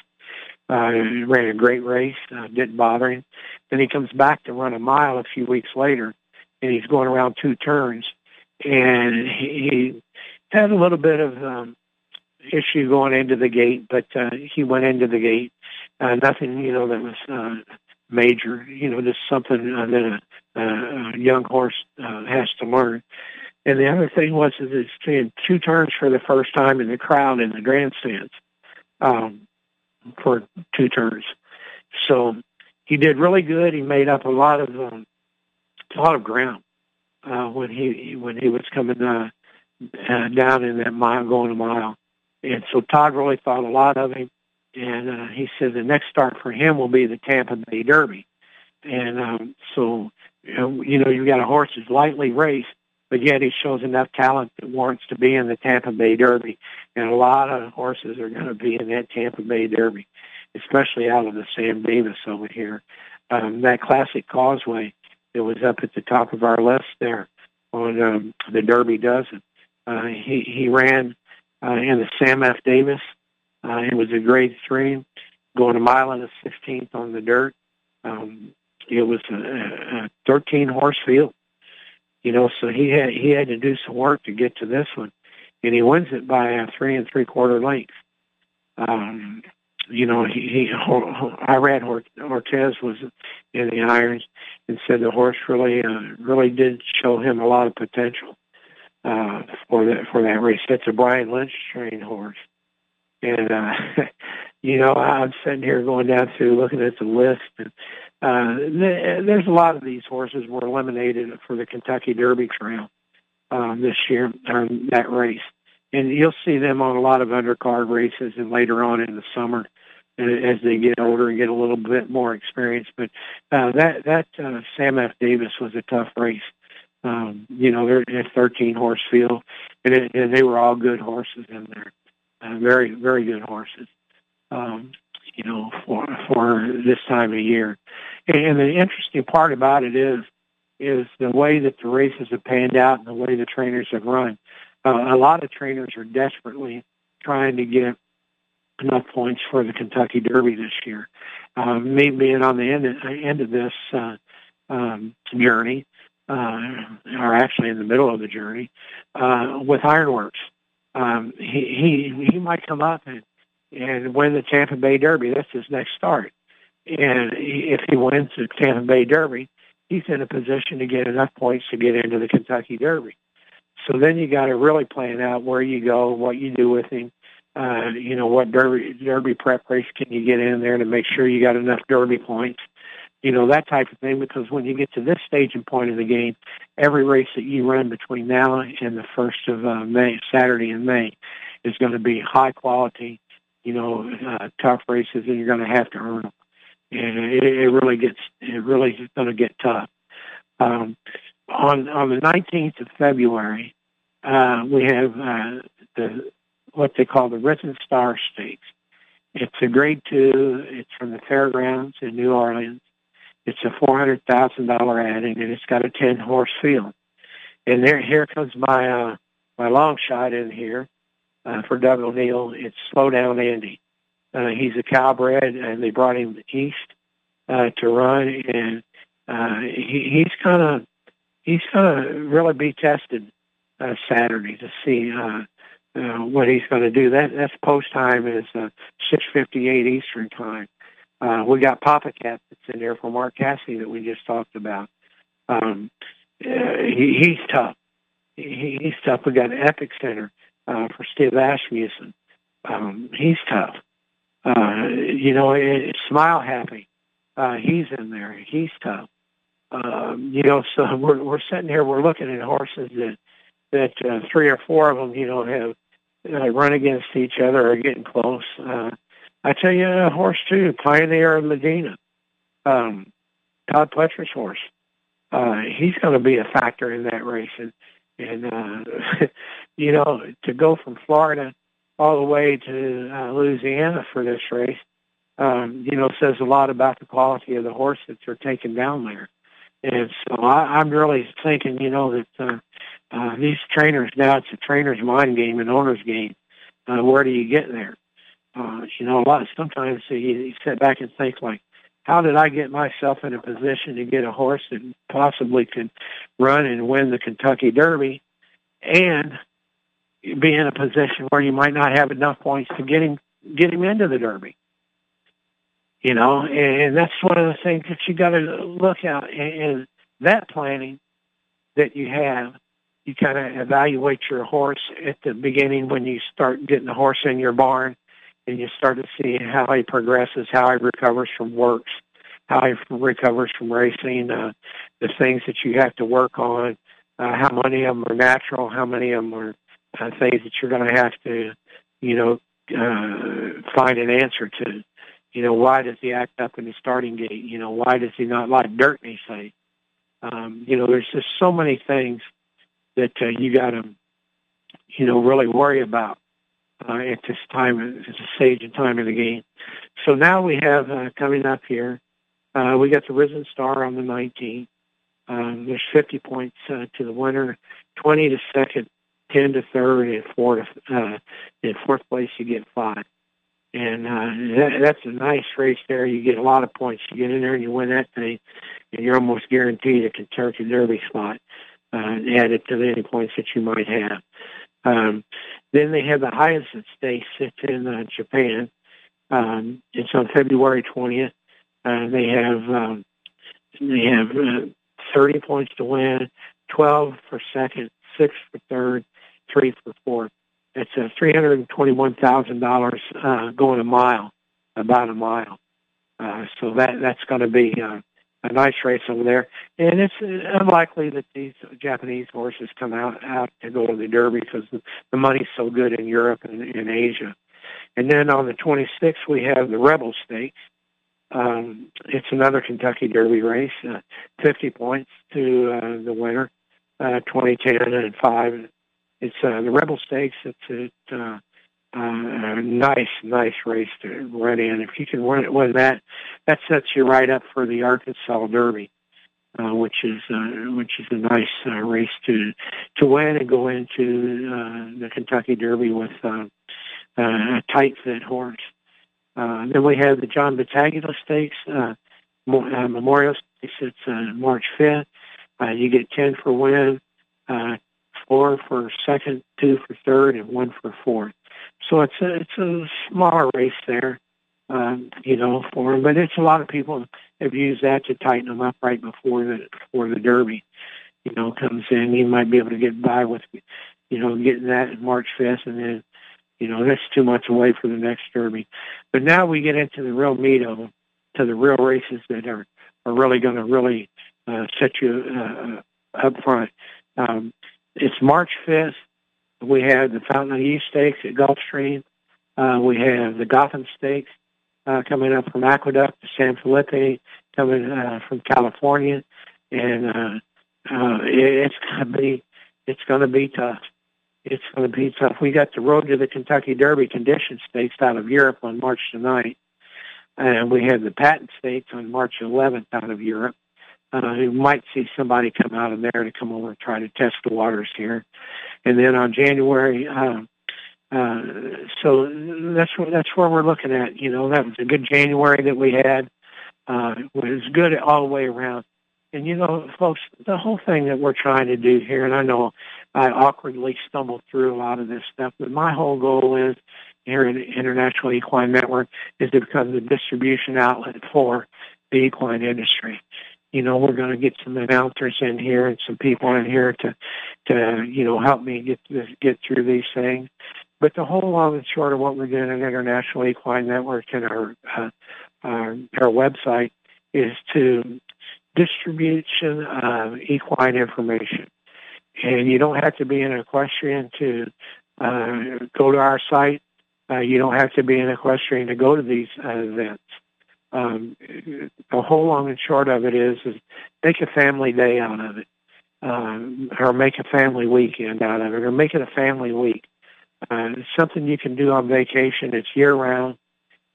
B: Uh, ran a great race, uh, didn't bother him. Then he comes back to run a mile a few weeks later, and he's going around two turns, and he, he had a little bit of um, issue going into the gate, but uh, he went into the gate. Uh, nothing, you know, that was uh, major. You know, just something uh, that a, a young horse uh, has to learn. And the other thing was is it's seeing two turns for the first time in the crowd in the grandstands um, for two turns. So he did really good. He made up a lot of um, a lot of ground uh, when he when he was coming uh, uh, down in that mile, going a mile. And so Todd really thought a lot of him. And uh, he said the next start for him will be the Tampa Bay Derby. And um, so, you know, you've got a horse that's lightly raced, but yet he shows enough talent that warrants to be in the Tampa Bay Derby. And a lot of horses are going to be in that Tampa Bay Derby, especially out of the Sam Davis over here. Um, that classic causeway that was up at the top of our list there on um, the Derby dozen. Uh, he, he ran uh, in the Sam F. Davis. Uh, it was a grade three, going a mile and a 16th on the dirt. Um, it was a, a 13 horse field you know, so he had he had to do some work to get to this one, and he wins it by a three and three quarter length. Um, you know, he, he Irad Ortiz was in the irons and said the horse really uh, really did show him a lot of potential. uh, for that for that race. That's a Brian Lynch trained horse, and uh, you know I'm sitting here going down through looking at the list, and uh, th- there's a lot of these horses were eliminated for the Kentucky Derby Trail um, this year or that race, and you'll see them on a lot of undercard races and later on in the summer as they get older and get a little bit more experience. But uh, that that uh, Sam F. Davis was a tough race. Um, you know, they're a 13 horse field, and, it, and they were all good horses in there, uh, very very good horses. Um, you know, for for this time of year, and the interesting part about it is is the way that the races have panned out and the way the trainers have run. Uh, a lot of trainers are desperately trying to get enough points for the Kentucky Derby this year. Um, me being on the end of, end of this uh, um, journey, uh, or actually in the middle of the journey, uh, with Ironworks. Um, he, he he might come up and, and win the Tampa Bay Derby. That's his next start. And if he wins the Tampa Bay Derby, he's in a position to get enough points to get into the Kentucky Derby. So then you got to really plan out where you go, what you do with him, uh, you know, what derby derby prep race can you get in there to make sure you got enough derby points, you know, that type of thing. Because when you get to this stage and point of the game, every race that you run between now and the first of uh, May, Saturday in May, is going to be high quality, you know, uh, tough races, and you're going to have to earn them. And it, it really gets, it really is going to get tough. Um, on on the 19th of February, uh, we have uh, the what they call the Risen Star Stakes. It's a grade two. It's from the fairgrounds in New Orleans. It's a four hundred thousand dollar adding, and it's got a ten horse field. And there, here comes my uh, my long shot in here uh, for Doug O'Neill. It's Slow Down Andy. Uh, he's a cowbred, and they brought him east uh, to run, and uh, he, he's kind of he's going to really be tested uh, Saturday to see uh, uh, what he's going to do. That that's post time is uh, six fifty eight Eastern time. Uh, we got Pappacap that's in there for Mark Cassidy that we just talked about. Um, uh, he, he's tough. He, he's tough. We got Epic Center uh, for Steve Asmussen. Um, he's tough. Uh, you know, it, it's Smile Happy. Uh, he's in there. He's tough. Um, you know, so we're we're sitting here. We're looking at horses that that uh, three or four of them, you know, have uh, run against each other or getting close. Uh, I tell you, a horse too, Pioneer of Medina, um, Todd Pletcher's horse. Uh, he's going to be a factor in that race, and and uh, you know, to go from Florida all the way to uh, Louisiana for this race, um, you know, says a lot about the quality of the horse that they're taking down there. And so I, I'm really thinking, you know, that uh, uh, these trainers now it's a trainer's mind game, an owner's game. Uh, where do you get there? Uh, you know, a lot. Sometimes you, you sit back and think like, how did I get myself in a position to get a horse that possibly could run and win the Kentucky Derby, and be in a position where you might not have enough points to get him get him into the Derby? You know, and that's one of the things that you got to look at in that planning that you have. You kind of evaluate your horse at the beginning when you start getting the horse in your barn, and you start to see how he progresses, how he recovers from works, how he recovers from racing, uh, the things that you have to work on, uh, how many of them are natural, how many of them are uh, things that you're going to have to, you know, uh, find an answer to. You know, why does he act up in the starting gate? You know, why does he not like dirt in face? Um, you know, there's just so many things that uh, you got to, you know, really worry about uh, at this time, at the stage and time of the game. So now we have uh, coming up here, uh, we got the Risen Star on the 19th. Um, there's 50 points uh, to the winner, 20 to second, 10 to third, and four to, uh, in fourth place you get five. And uh, that, that's a nice race there. You get a lot of points. You get in there and you win that thing, and you're almost guaranteed a Kentucky Derby spot uh, added to any points that you might have. Um, then they have the Hyacinth Stakes. It's in uh, Japan. Um, it's on February 20th. Uh, they have um, they have uh, 30 points to win, 12 for second, six for third, three for fourth. It's thousand dollars uh, going a mile, about a mile. Uh, so that that's going to be uh, a nice race over there. And it's unlikely that these Japanese horses come out out to go to the Derby because the, money's so good in Europe and in Asia. And then on the 26th we have the Rebel Stakes. Um, it's another Kentucky Derby race, uh, 50 points to uh, the winner, uh, 2010 and five. It's uh, the Rebel Stakes. It's, it's uh, uh, a nice, nice race to run in. If you can win, win that, that sets you right up for the Arkansas Derby, uh, which is uh, which is a nice uh, race to to win and go into uh, the Kentucky Derby with uh, uh, a tight fit horse. Uh, then we have the John Battaglia Stakes, uh, uh, Memorial Stakes. It's uh, March 5th. Uh, you get 10 for win, uh, four for second, two for third, and one for fourth. So it's a, it's a smaller race there, um, you know, for them. But it's a lot of people have used that to tighten them up right before the before the Derby, you know, comes in. You might be able to get by with, you know, getting that in March 5th, and then, you know, that's too much away for the next Derby. But now we get into the real meat of them, to the real races that are are really going to really uh, set you uh, up front. Um, it's March 5th. We have the Fountain of Youth Stakes at Gulfstream. Uh, we have the Gotham Stakes uh, coming up from Aqueduct to San Felipe, coming uh, from California, and uh, uh, it, it's to be it's to be tough. It's to be tough. We got the Road to the Kentucky Derby Condition Stakes out of Europe on March the 9th, and we have the Patton Stakes on March 11th out of Europe. Uh, you might see somebody come out of there to come over and try to test the waters here. And then on January, uh, uh, so that's that's where we're looking at. You know, that was a good January that we had. Uh, it was good all the way around. And you know, folks, the whole thing that we're trying to do here, and I know I awkwardly stumbled through a lot of this stuff, but my whole goal is here at International Equine Network is to become the distribution outlet for the equine industry you know, we're going to get some announcers in here and some people in here to, to, you know, help me get this, get through these things. But the whole long and short of what we're doing at International Equine Network and our, uh, our, our website is to distribution of equine information. And you don't have to be an equestrian to uh, go to our site. Uh, you don't have to be an equestrian to go to these uh, events um, the whole long and short of it is, is make a family day out of it, um, or make a family weekend out of it, or make it a family week. Uh, it's something you can do on vacation. It's year round,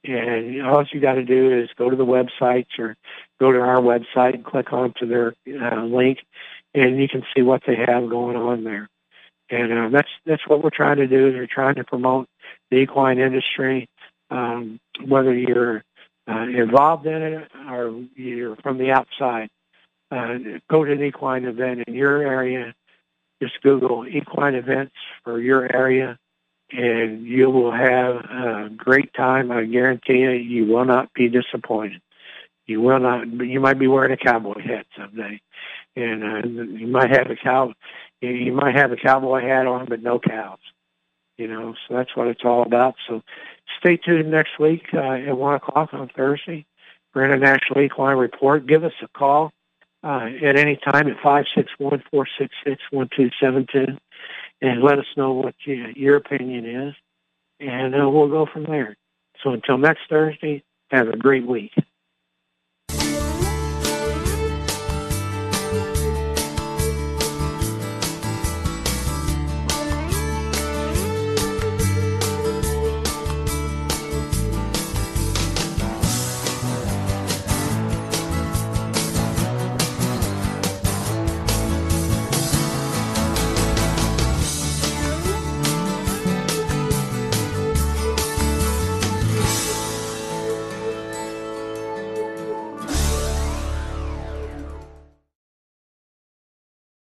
B: and all you got to do is go to the websites or go to our website and click onto their uh, link, and you can see what they have going on there. And uh, that's that's what we're trying to do. We're trying to promote the equine industry, um, whether you're uh, involved in it or you're from the outside, uh, go to an equine event in your area. Just Google equine events for your area, and you will have a great time. I guarantee you, you will not be disappointed. You will not. You might be wearing a cowboy hat someday, and uh, you might have a cow. You might have a cowboy hat on, but no cows you know, so that's what it's all about. So stay tuned next week uh, at 1 o'clock on Thursday for International Equine Report. Give us a call uh, at any time at 561-466-1272 and let us know what you, your opinion is, and uh, we'll go from there. So until next Thursday, have a great week.